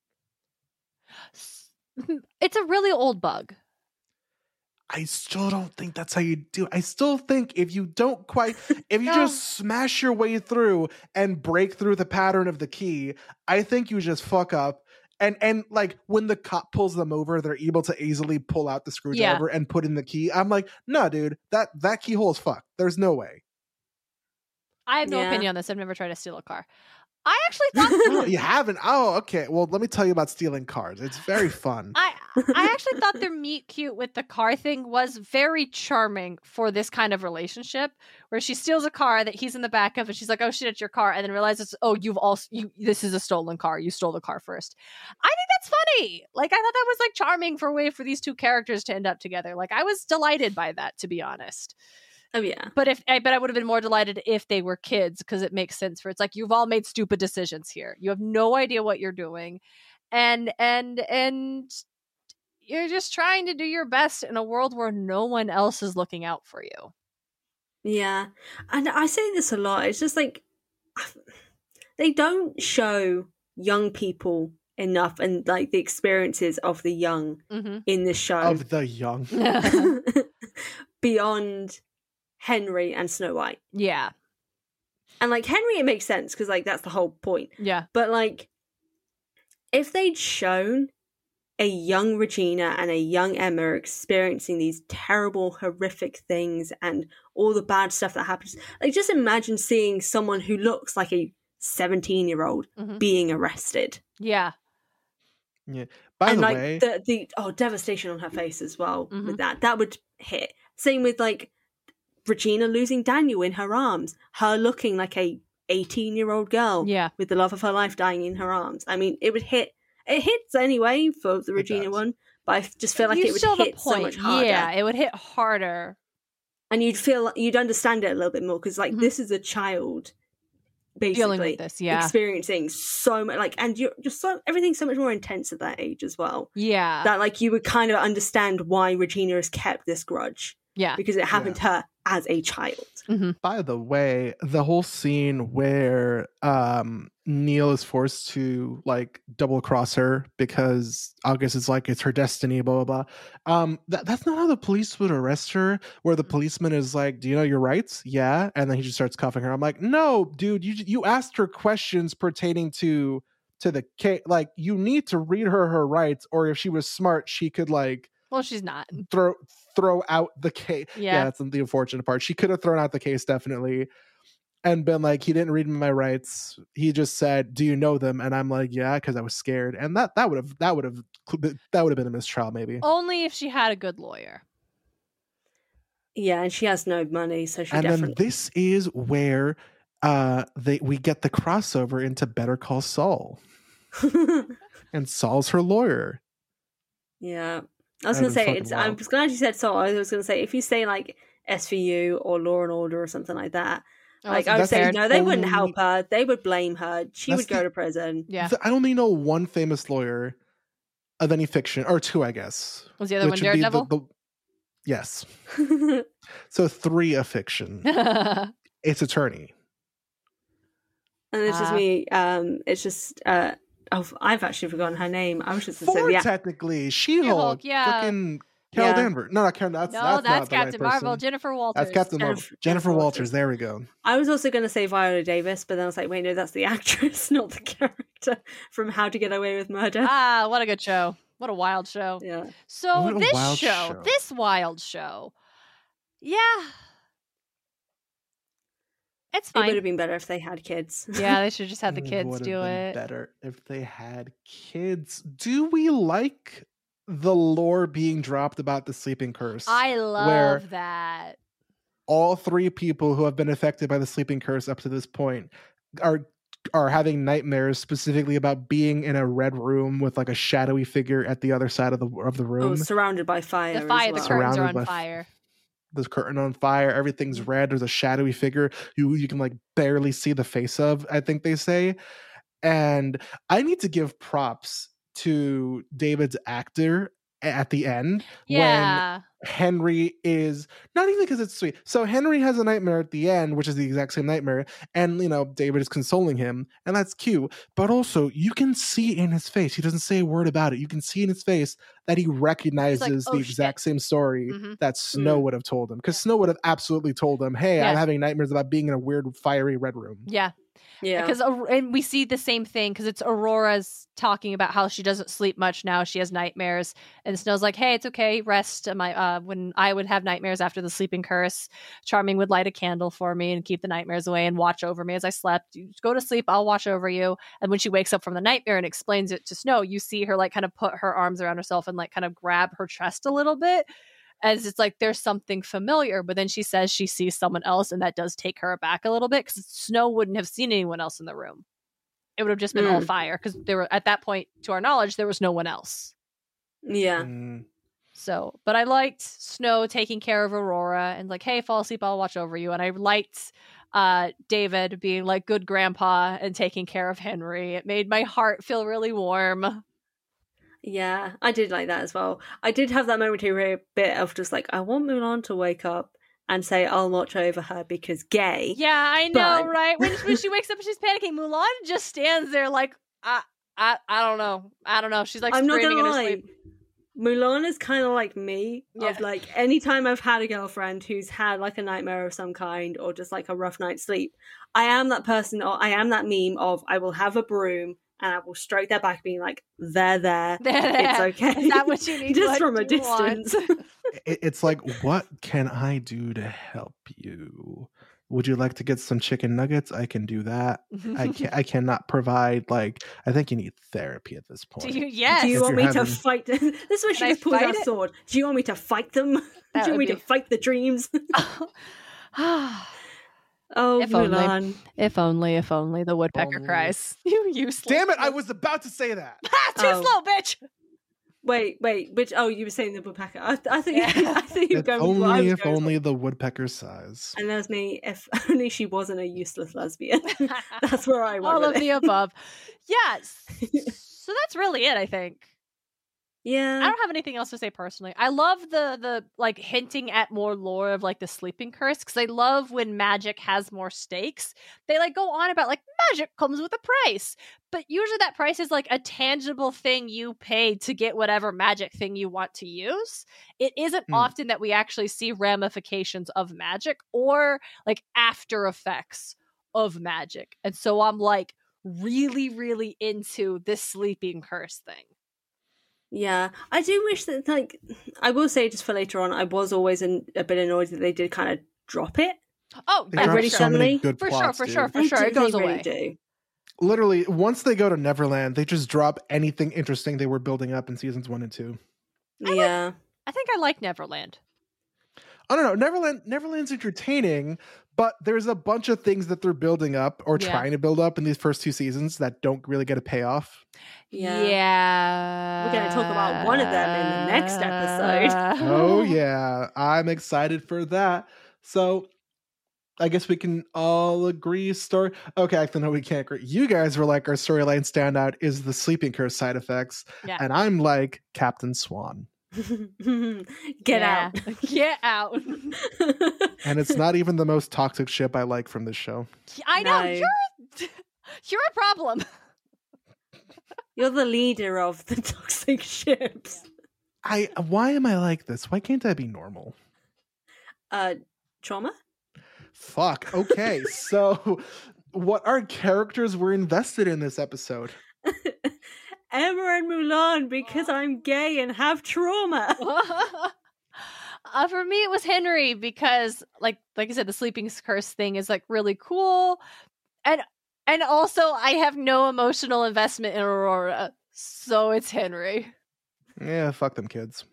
It's a really old bug. I still don't think that's how you do. it. I still think if you don't quite, if you No. just smash your way through and break through the pattern of the key, I think you just fuck up. And and like when the cop pulls them over, they're able to easily pull out the screwdriver and put in the key. I'm like, no, dude, that that keyhole is fucked. There's no way. I have no Yeah. opinion on this. I've never tried to steal a car. I actually thought you haven't? Oh, okay. Well, let me tell you about stealing cars. It's very fun. I I actually thought their meet cute with the car thing was very charming for this kind of relationship where she steals a car that he's in the back of and she's like, "Oh shit, it's your car," and then realizes, "Oh, you've also you this is a stolen car. You stole the car first. I think that's funny. Like I thought that was like charming for a way for these two characters to end up together. Like I was delighted by that, to be honest. Oh yeah. But if I bet I would have been more delighted if they were kids because it makes sense for it's like you've all made stupid decisions here. You have no idea what you're doing, and and and you're just trying to do your best in a world where no one else is looking out for you. Yeah. And I say this a lot. It's just like they don't show young people enough and like the experiences of the young Mm-hmm. in the show of the young. beyond Henry and Snow White. yeah, And like Henry, it makes sense because like that's the whole point. yeah, But like, if they'd shown a young Regina and a young Emma experiencing these terrible, horrific things and all the bad stuff that happens, like just imagine seeing someone who looks like a 17 year old Mhm. being arrested. yeah. By and the like way, the, the oh devastation on her face as well Mhm. with that. That would hit. Same with like Regina losing Daniel in her arms, her looking like a 18 year old girl Yeah. with the love of her life dying in her arms. I mean, it would hit. It hits anyway for the Regina one, but I just feel like you it would still have a hit so much harder. Yeah, it would hit harder. and you'd feel you'd understand it a little bit more because like Mhm. this is a child basically Dealing with this, yeah, experiencing so much like and you're just so everything's so much more intense at that age as well yeah, that like you would kind of understand why Regina has kept this grudge yeah. because it happened to her as a child. by the way, the whole scene where um Neal is forced to like double cross her because August is like it's her destiny, blah blah blah. Um, that, that's not how the police would arrest her. Where the policeman is like, "Do you know your rights?" Yeah, and then he just starts cuffing her. I'm like, "No, dude, you you asked her questions pertaining to to the case. Like, you need to read her her rights, or if she was smart, she could like." Well, she's not. throw throw out the case. Yeah. Yeah. that's the unfortunate part. She could have thrown out the case definitely, and been like, he didn't read me my rights. He just said, "Do you know them?" And I'm like, "Yeah," because I was scared, and that that would have that would have that would have been a mistrial maybe. Only if she had a good lawyer. Yeah, and she has no money, so she and then this is where uh they we get the crossover into Better Call Saul, and Saul's her lawyer. yeah, I was gonna say fucking it's. I'm wild. glad you said so. I was gonna say if you say like SVU or Law and Order or something like that, I like I would say no, they wouldn't help her. They would blame her. She That's would go the- to prison. Yeah. I only know one famous lawyer of any fiction, or two, I guess. Was the other one which would be the- Daredevil? the- yes. So three of fiction. It's attorney. And it's just Ah. me. Um, it's just. Uh, oh, I've actually forgotten her name. I was just gonna say Four yeah. technically. She-Hulk. She-Hulk, yeah. Fucking Carol Yeah. Danvers. No, not Carol. That's, no, that's, that's, not the right Captain Marvel. person. Jennifer Walters. That's Captain Marvel. Jennifer- Jennifer, Jennifer Walters. Walters. There we go. I was also going to say Viola Davis, but then I was like, wait, no, that's the actress, not the character from How to Get Away with Murder. Ah, what a good show. What a wild show. yeah. So this show, show. this wild show. Yeah. It's fine. It would have been better if they had kids. yeah, they should just have the kids would've do been it. Better if they had kids. Do we like the lore being dropped about the sleeping curse? I love that. all three people who have been affected by the sleeping curse up to this point are are having nightmares specifically about being in a red room with like a shadowy figure at the other side of the of the room. Oh, room. surrounded by fire. The as fire, the well. curtains are on by f- fire. The curtain on fire, everything's mm. red. There's a shadowy figure you you can like barely see the face of. I think they say, and I need to give props to David's actor at the end when Henry is not even because it's sweet. So Henry has a nightmare at the end, which is the exact same nightmare, and you know David is consoling him, and that's cute. But also, you can see in his face; he doesn't say a word about it. You can see in his face that he recognizes "Oh, the exact same story Mhm. that Snow would have told him, because Snow would have absolutely told him, "Hey, I'm having nightmares about being in a weird, fiery red room." Yeah. Yeah. Because and we see the same thing because it's Aurora's talking about how she doesn't sleep much now. She has nightmares, and Snow's like, "Hey, it's okay. Rest." My uh, when I would have nightmares after the sleeping curse, Charming would light a candle for me and keep the nightmares away and watch over me as I slept. You go to sleep. I'll watch over you. And when she wakes up from the nightmare and explains it to Snow, you see her like kind of put her arms around herself and like kind of grab her chest a little bit. As it's like there's something familiar, but then she says she sees someone else, and that does take her aback a little bit because Snow wouldn't have seen anyone else in the room. It would have just been all Mm. fire because there were at that point, to our knowledge, there was no one else. yeah. Mm. So, but I liked Snow taking care of Aurora and like, hey, fall asleep, I'll watch over you. And I liked uh David being like good grandpa and taking care of Henry. It made my heart feel really warm. Yeah, I did like that as well. I did have that momentary bit of just like, I want Mulan to wake up and say, I'll watch over her because gay. Yeah, I know, But- right? When, when she wakes up and she's panicking, Mulan just stands there like, I, I, I don't know, I don't know. She's like I'm not screaming gonna in her lie. sleep. Mulan is kind of like me. Yeah. Of like, anytime I've had a girlfriend who's had like a nightmare of some kind or just like a rough night's sleep, I am that person or I am that meme of I will have a broom and I will stroke their back, being like, "They're there, They're there. it's okay." Is that what you need? just What from a do you want? distance. It's like, what can I do to help you? Would you like to get some chicken nuggets? I can do that. I can I cannot provide like I think you need therapy at this point. Do you? Yes. Do you If want you're me to fight? this is when she Can just pulls out a sword. Do you want me to fight them? Do you want me to fight the dreams? oh, If only. Mulan. if only, if only the woodpecker Only. cries. You useless. Damn it! I was about to say that. Ah, too Oh. slow, bitch. Wait, wait. Which? Oh, you were saying the woodpecker. I, I think. Yeah. I think you were If going. with what I only, was if going for. only the woodpecker's size. And there's me. If only she wasn't a useless lesbian. That's where I went. All with of it. the above. Yes. so that's really it, I think. I don't have anything else to say personally. I love the the like hinting at more lore of like the sleeping curse because I love when magic has more stakes. They like go on about like magic comes with a price, but usually that price is like a tangible thing you pay to get whatever magic thing you want to use. It isn't Hmm. often that we actually see ramifications of magic or like after effects of magic, and so I'm like really really into this sleeping curse thing. Yeah, I do wish that, like, I will say just for later on, I was always an, a bit annoyed that they did kind of drop it. Oh, They yeah, dropped really so suddenly. good For sure, for dude. sure, for They sure. do- It goes they really away. do. Literally, once they go to Neverland, they just drop anything interesting they were building up in seasons one and two. I like- Yeah. I think I like Neverland. I don't know. Neverland Neverland's entertaining, but there's a bunch of things that they're building up or Yeah. trying to build up in these first two seasons that don't really get a payoff. Yeah. Yeah. We're gonna talk about one of them in the next episode. Oh yeah, I'm excited for that. So I guess we can all agree story. Okay, actually no, we can't agree. You guys were like our storyline standout is the sleeping curse side effects, Yeah. and I'm like Captain Swan. Get Yeah. out. Get out. And it's not even the most toxic ship I like from this show. I know No. you're you're a problem. You're the leader of the toxic ships. I why am I like this? Why can't I be normal? Uh, trauma? Fuck. Okay, so what are characters we're invested in this episode? Emma and Mulan because I'm gay and have trauma. uh, for me, it was Henry because, like, like I said, the sleeping curse thing is like really cool, and and also I have no emotional investment in Aurora, so it's Henry. Yeah, fuck them kids.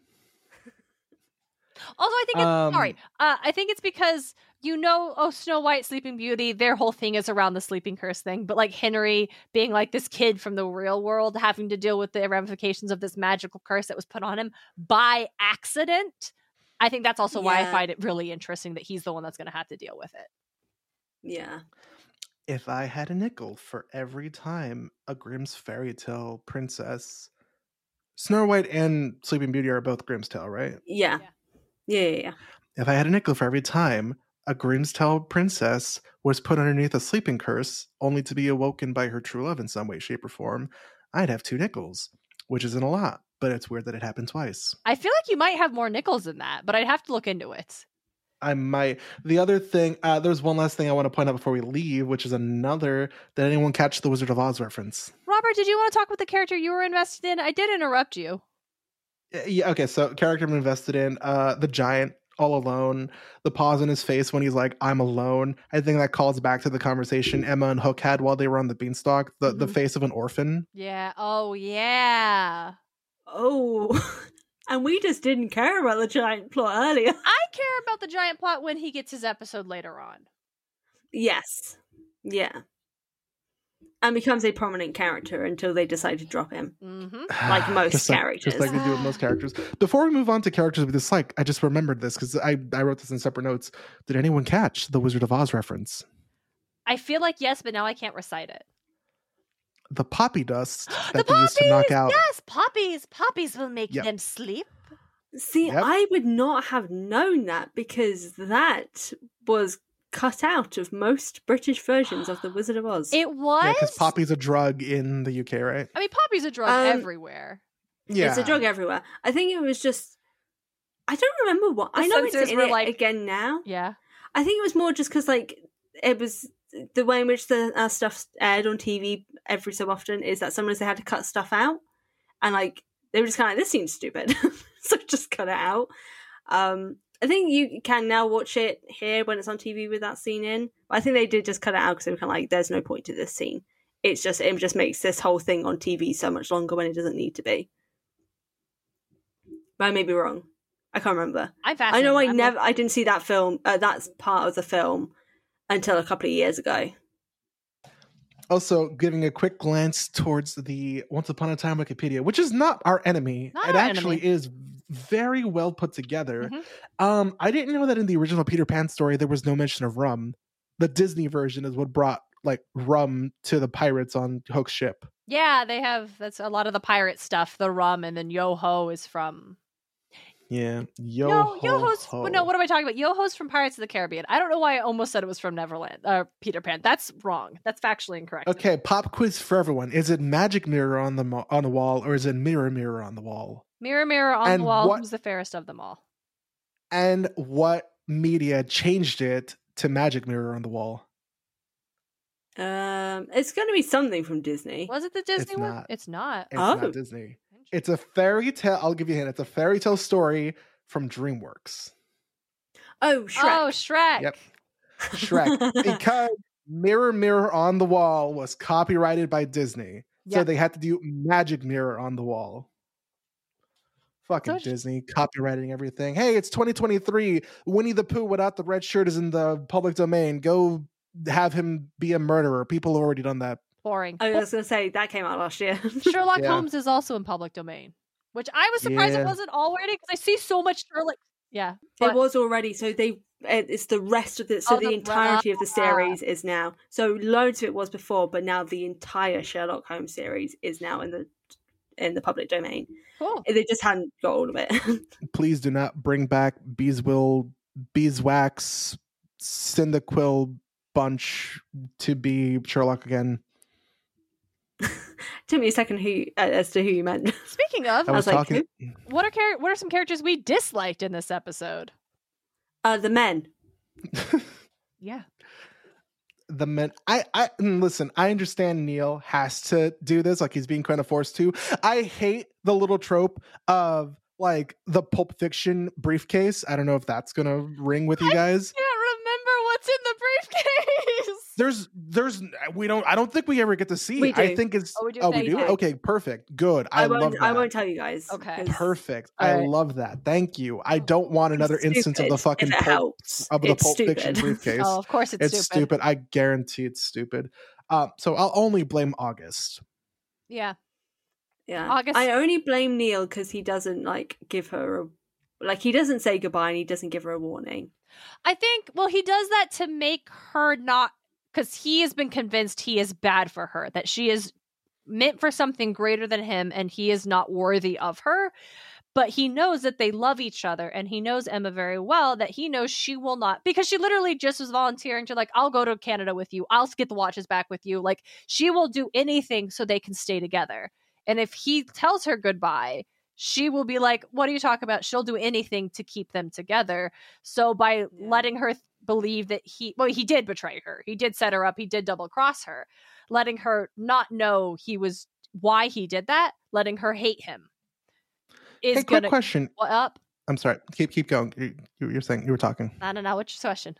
Also, I think it's Um, sorry. Uh, I think it's because you know, oh, Snow White, Sleeping Beauty, their whole thing is around the sleeping curse thing. But like Henry being like this kid from the real world, having to deal with the ramifications of this magical curse that was put on him by accident. I think that's also why I find it really interesting that he's the one that's going to have to deal with it. Yeah. If I had a nickel for every time a Grimm's fairy tale princess, Snow White and Sleeping Beauty are both Grimm's tale, right? Yeah. Yeah, yeah, yeah. If I had a nickel for every time a Grimm's princess was put underneath a sleeping curse, only to be awoken by her true love in some way, shape, or form, I'd have two nickels, which isn't a lot, but it's weird that it happened twice. I feel like you might have more nickels than that, but I'd have to look into it. I might. The other thing, uh, there's one last thing I want to point out before we leave, which is another. Did anyone catch the Wizard of Oz reference? Robert, did you want to talk about the character you were invested in? I did interrupt you. Uh, Yeah. Okay. So character I'm invested in, uh, the giant all alone, the pause in his face when he's like, "I'm alone." I think that calls back to the conversation Emma and Hook had while they were on the beanstalk. The the Mhm. face of an orphan. Yeah. Oh, yeah. Oh. and we just didn't care about the giant plot earlier. I care about the giant plot when he gets his episode later on. Yes. Yeah. And becomes a prominent character until they decide to drop him. Mm-hmm. Like most just like, just characters. like they do with most characters. Before we move on to characters we dislike, I just remembered this because I I wrote this in separate notes. Did anyone catch the Wizard of Oz reference? I feel like yes, but now I can't recite it. The poppy dust the that they poppies, used to knock out. yes, poppies, poppies will make Yep. them sleep. See, Yep. I would not have known that because that was cut out of most British versions of The Wizard of Oz. It was. Yeah, because poppy's a drug in the UK, right? I mean, poppy's a drug Um, everywhere. Yeah, It's a drug everywhere. I think it was just. I don't remember what. The I know it's censors in were it like- again now. Yeah. I think it was more just because, like, it was the way in which the uh, stuff aired on TV every so often is that sometimes they had to cut stuff out, and like they were just kind of like, "This seems stupid," so just cut it out. Um, I think you can now watch it here when it's on TV with that scene in. But I think they did just cut it out because they were kind of like, "There's no point to this scene." It's just it just makes this whole thing on TV so much longer when it doesn't need to be. But I may be wrong. I can't remember. I'm I know I I'm never I didn't see that film uh, that part of the film until a couple of years ago. Also, giving a quick glance towards the Once Upon a Time Wikipedia, which is not our enemy. Not it our actually enemy. is very well put together. Mhm. Um, I didn't know that in the original Peter Pan story there was no mention of rum. The Disney version is what brought like rum to the pirates on Hook's ship. Yeah, they have. That's a lot of the pirate stuff. The rum, and then Yo Ho is from. Yeah, yo, no, Yo ho, Ho's. No, what am I talking about? Yo Ho's from Pirates of the Caribbean. I don't know why I almost said it was from Neverland. Uh, Peter Pan. That's wrong. That's factually incorrect. Okay, pop quiz for everyone: Is it magic mirror on the mo- on the wall, or is it mirror mirror on the wall? Mirror, mirror on And the wall. what- Who's the fairest of them all? And what media changed it to magic mirror on the wall? Um, it's going to be something from Disney. Was it the Disney one? not. It's not. It's Oh. not Disney. It's a fairy tale. I'll give you a hint. It's a fairy tale story from DreamWorks. Oh, Shrek. Oh, Shrek. Yep. Shrek. because Mirror Mirror on the Wall was copyrighted by Disney. So they had to do Magic Mirror on the Wall. Fucking So it's- Disney copywriting everything. Hey, it's 2023. Winnie the Pooh without the red shirt is in the public domain. Go have him be a murderer. People have already done that. Boring. I was going to say that came out last year. Sherlock Yeah. Holmes is also in public domain, which I was surprised it wasn't already because I see so much Sherlock. Yeah, it was already so they it's the rest of the so Oh, the the- entirety of the series is now so loads of it was before but now the entire sherlock holmes series is now in the in the public domain cool. they just hadn't got all of it Please do not bring back Beeswill, Beeswax, Cyndaquil bunch to be Sherlock again. took me a second who uh, as to who you meant Speaking of, I I was, was like, talking. what are char- what are some characters we disliked in this episode? uh the men Yeah, the men i i listen i understand neal has to do this like he's being kind of forced to. I hate the little trope of like the pulp fiction briefcase. I don't know if that's gonna ring with you guys can't remember what's in the briefcase. There's there's we don't i don't think we ever get to see We it. i think it's Oh, we do? oh we do okay perfect good i, i, love won't that i won't tell you guys Okay. perfect All i love that thank you i don't want another it's instance of the fucking if pulp, of the It's pulp fiction briefcase Oh, of course it's, stupid. it's stupid. i guarantee it's stupid um so i'll only blame august Yeah, yeah August- i only blame neal because he doesn't like give her a like he doesn't say goodbye and he doesn't give her a warning I think. Well, he does that to make her not because he has been convinced he is bad for her, that she is meant for something greater than him, and he is not worthy of her. But he knows that they love each other, and he knows Emma very well. That he knows she will not, because she literally just was volunteering to like, I'll go to Canada with you. I'll get the watches back with you. Like she will do anything so they can stay together. And if he tells her goodbye, she will be like, What are you talking about? She'll do anything to keep them together. So by Yeah. letting her believe that he, well, he did betray her, he did set her up, he did double cross her, letting her not know he was why he did that, letting her hate him is hey quick gonna. question What up? i'm sorry keep keep going you, you- you're saying you were talking I don't know. What's your question?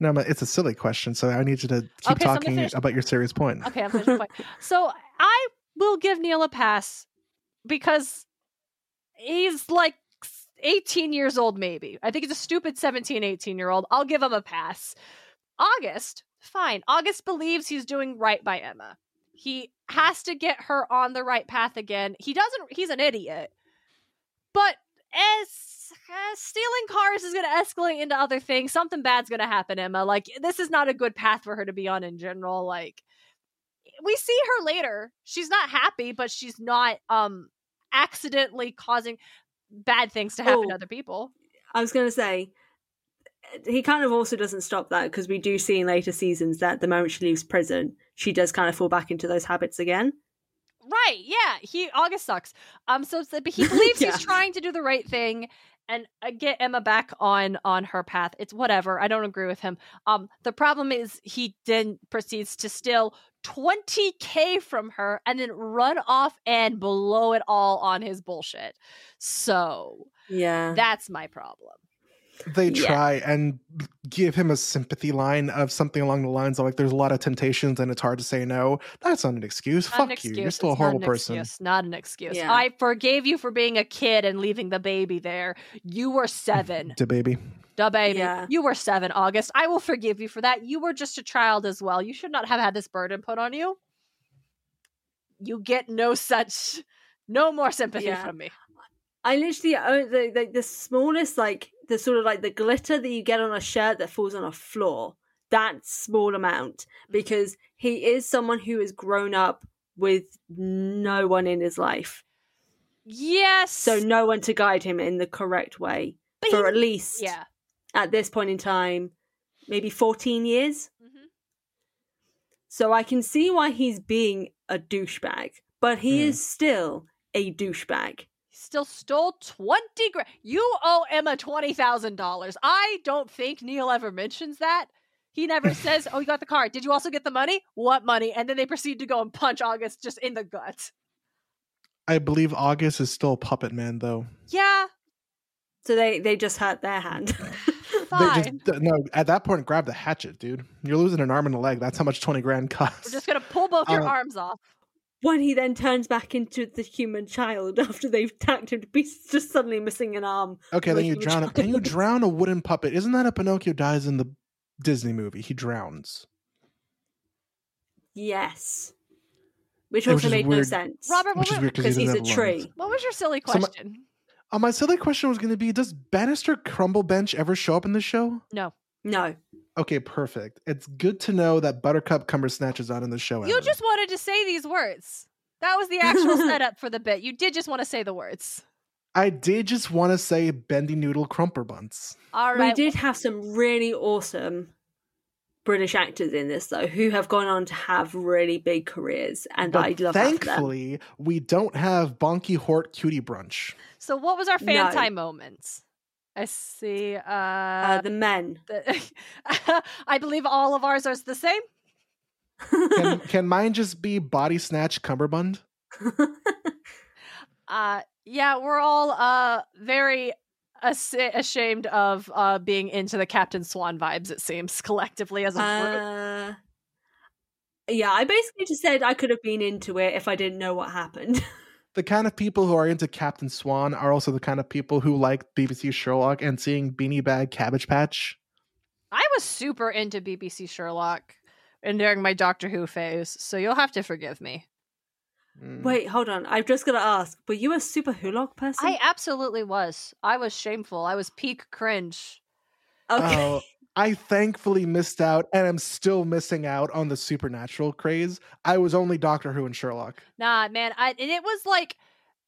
No, but it's a silly question, so I need you to keep Okay, so talking finish- about your serious point. Okay, I'm point. So I will give Neal a pass because he's like 18 years old, maybe. I think he's a stupid 17, 18 year old. I'll give him a pass. August, fine. August believes he's doing right by Emma. He has to get her on the right path again. He doesn't, he's an idiot. But as uh, stealing cars is going to escalate into other things, something bad's going to happen, Emma. Like, this is not a good path for her to be on in general. Like, we see her later. She's not happy, but she's not um accidentally causing bad things to happen to Oh. other people. I was going to say, he kind of also doesn't stop that because we do see in later seasons that the moment she leaves prison, she does kind of fall back into those habits again. Right? Yeah. He August sucks. Um. So, but he believes Yeah. he's trying to do the right thing and get Emma back on on her path. It's whatever. I don't agree with him. Um. The problem is he then proceeds to steal 20k from her and then run off and blow it all on his bullshit. So Yeah. that's my problem. They Yeah. try and give him a sympathy line of something along the lines of like, "There's a lot of temptations and it's hard to say no." That's not an excuse. Not Fuck an you. excuse. You're still a It's not horrible an person. Excuse. Not an excuse. Yeah. I forgave you for being a kid and leaving the baby there. You were seven, Da baby. the baby. Yeah. You were seven, August. I will forgive you for that. You were just a child as well. You should not have had this burden put on you. You get no such, no more sympathy Yeah. from me. I literally own the, the the smallest like the sort of like the glitter that you get on a shirt that falls on a floor. That small amount because he is someone who has grown up with no one in his life, Yes. so no one to guide him in the correct way But for he- at least yeah. at this point in time, maybe fourteen years. Mhm. So I can see why he's being a douchebag, but he Hmm. is still a douchebag. Still stole 20 grand. You owe Emma $20,000. I don't think Neal ever mentions that. He never says, Oh, you got the car. Did you also get the money? What money? And then they proceed to go and punch August just in the gut. I believe August is still a Puppet Man, though. Yeah, So they they just hurt their hand. They fine. just, no, at that point, grab the hatchet, dude. You're losing an arm and a leg. That's how much 20 grand costs. We're just gonna pull both your Uh, arms off. When he then turns back into the human child after they've attacked him to pieces, just suddenly missing an arm. Okay, then you you drown. A, can you drown a wooden puppet? Isn't that a Pinocchio dies in the Disney movie? He drowns. Yes. Which Which also is made no sense. Robert, Which what, is wa- weird because he he's a doesn't lungs. tree. what was your silly So my- question? Uh, my silly question was going to be: Does Bannister Crumble Bench ever show up in the show? no, No. Okay, perfect. It's good to know that Buttercup Cumbersnatch is not in the show. you ever. just wanted to say these words. That was the actual setup for the bit. You did just want to say the words. I did just want to say Bendy Noodle Crumper Buns. All We did have some really awesome British actors in this, though, who have gone on to have really big careers, and But I love that them. thankfully, we don't have Bonky Hort Cutie Brunch. So, what was our fan No. time moments? I see. Uh, Uh, the men. the, I believe all of ours are the same. Can, can mine just be Body Snatch Cumberbund? Uh, yeah, we're all uh very as- ashamed of uh being into the Captain Swan vibes. It seems collectively as a group. Uh, yeah, I basically just said I could have been into it if I didn't know what happened. The kind of people who are into Captain Swan are also the kind of people who like BBC Sherlock and seeing Beanie Bag Cabbage Patch. I was super into BBC Sherlock and during my Doctor Who phase, so you'll have to forgive me. Mm. Wait, hold on. I've just got to ask: Were you a super Wholock person? I absolutely was. I was shameful. I was peak cringe. okay. Oh, I thankfully missed out and I'm still missing out on the supernatural craze. I was only Doctor Who and Sherlock. Nah, man, I and it was like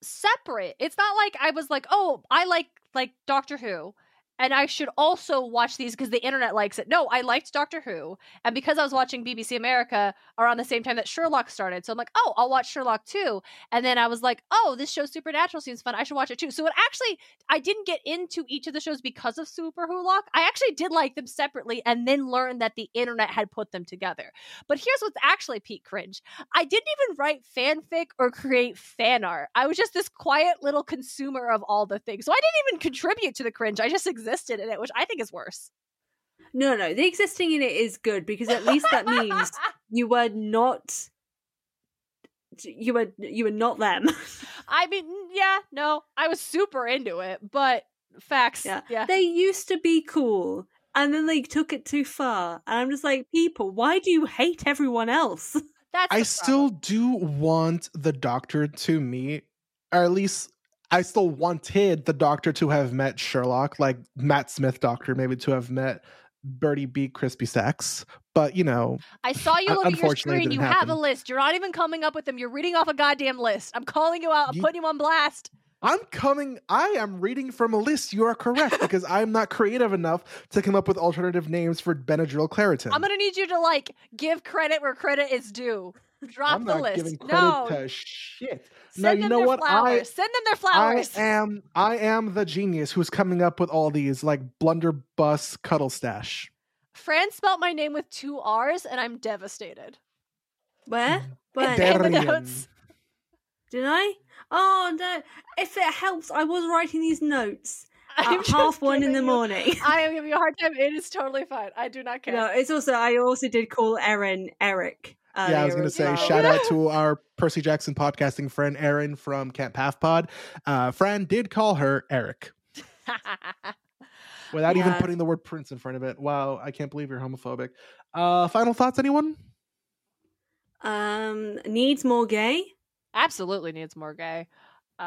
separate. It's not like I was like, "Oh, I like like Doctor Who." And I should also watch these because the internet likes it. No, I liked Doctor Who. And because I was watching BBC America around the same time that Sherlock started. So I'm like, oh, I'll watch Sherlock too. And then I was like, oh, this show Supernatural seems fun. I should watch it too. So it actually, I didn't get into each of the shows because of Super Wholock. I actually did like them separately and then learned that the internet had put them together. But here's what's actually Pete cringe. I didn't even write fanfic or create fan art. I was just this quiet little consumer of all the things. So I didn't even contribute to the cringe. I just existed in it, which I think is worse. No, no, the existing in it is good because at least that means you were not. You were you were not them. I mean, yeah, no, I was super into it, but facts. Yeah. Yeah. they used to be cool, and then they took it too far. And I'm just like, people, why do you hate everyone else? That's I still do want the Doctor to meet, or at least I still wanted the Doctor to have met Sherlock, like Matt Smith Doctor, maybe to have met Bertie B. Crispy Sex. But you know, I saw you look at your screen. You didn't have a list. You're not even coming up with them. You're reading off a goddamn list. I'm calling you out. I'm You- putting you on blast. I'm coming. I am reading from a list. You are correct because I'm not creative enough to come up with alternative names for Benadryl Claritin. I'm gonna need you to like give credit where credit is due. Drop I'm the not list. giving credit no, to shit. send no, them you know their what? flowers. I Send them their flowers. I flowers. am I am the genius who's coming up with all these like blunderbuss cuddle stash. Fran spelt my name with two R's, and I'm devastated. Where? Where? There- in the notes. Did I? Oh no! If it helps, I was writing these notes I'm at half one in the you- morning. I am giving you a hard time. It is totally fine. I do not care. No, it's also I also did call Erin Eric. Yeah, I was gonna say shout out to our Percy Jackson podcasting friend Erin from Camp Half Pod. Uh, Fran did call her Eric without even putting the word Prince in front of it. Wow, I can't believe you're homophobic. Uh, final thoughts, anyone? Um, needs more gay. Absolutely needs more gay. Uh,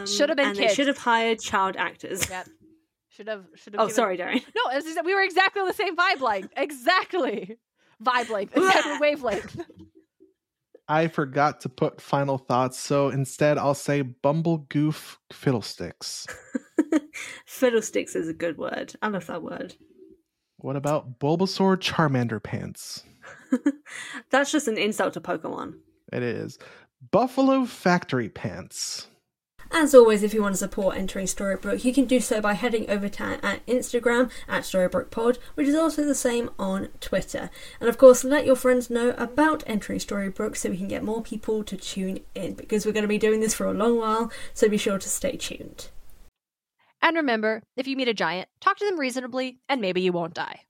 Um, Should've been and kids. They should have hired child actors. yep. Should have. Should have. Oh, sorry, Darren. No, as we were exactly on the same vibe Like Exactly. Vibe length. Exactly wavelength. I forgot to put final thoughts, so instead I'll say Bumble Goof Fiddlesticks. Fiddlesticks is a good word. I love that word. What about Bulbasaur Charmander Pants? That's just an insult to Pokemon. It is Buffalo Factory Pants. As always, if you want to support Entering Storybrooke, you can do so by heading over to our Instagram at StorybrookePod, which is also the same on Twitter. And of course, let your friends know about Entering Storybrooke so we can get more people to tune in because we're going to be doing this for a long while, so be sure to stay tuned. And remember, if you meet a giant, talk to them reasonably, and maybe you won't die.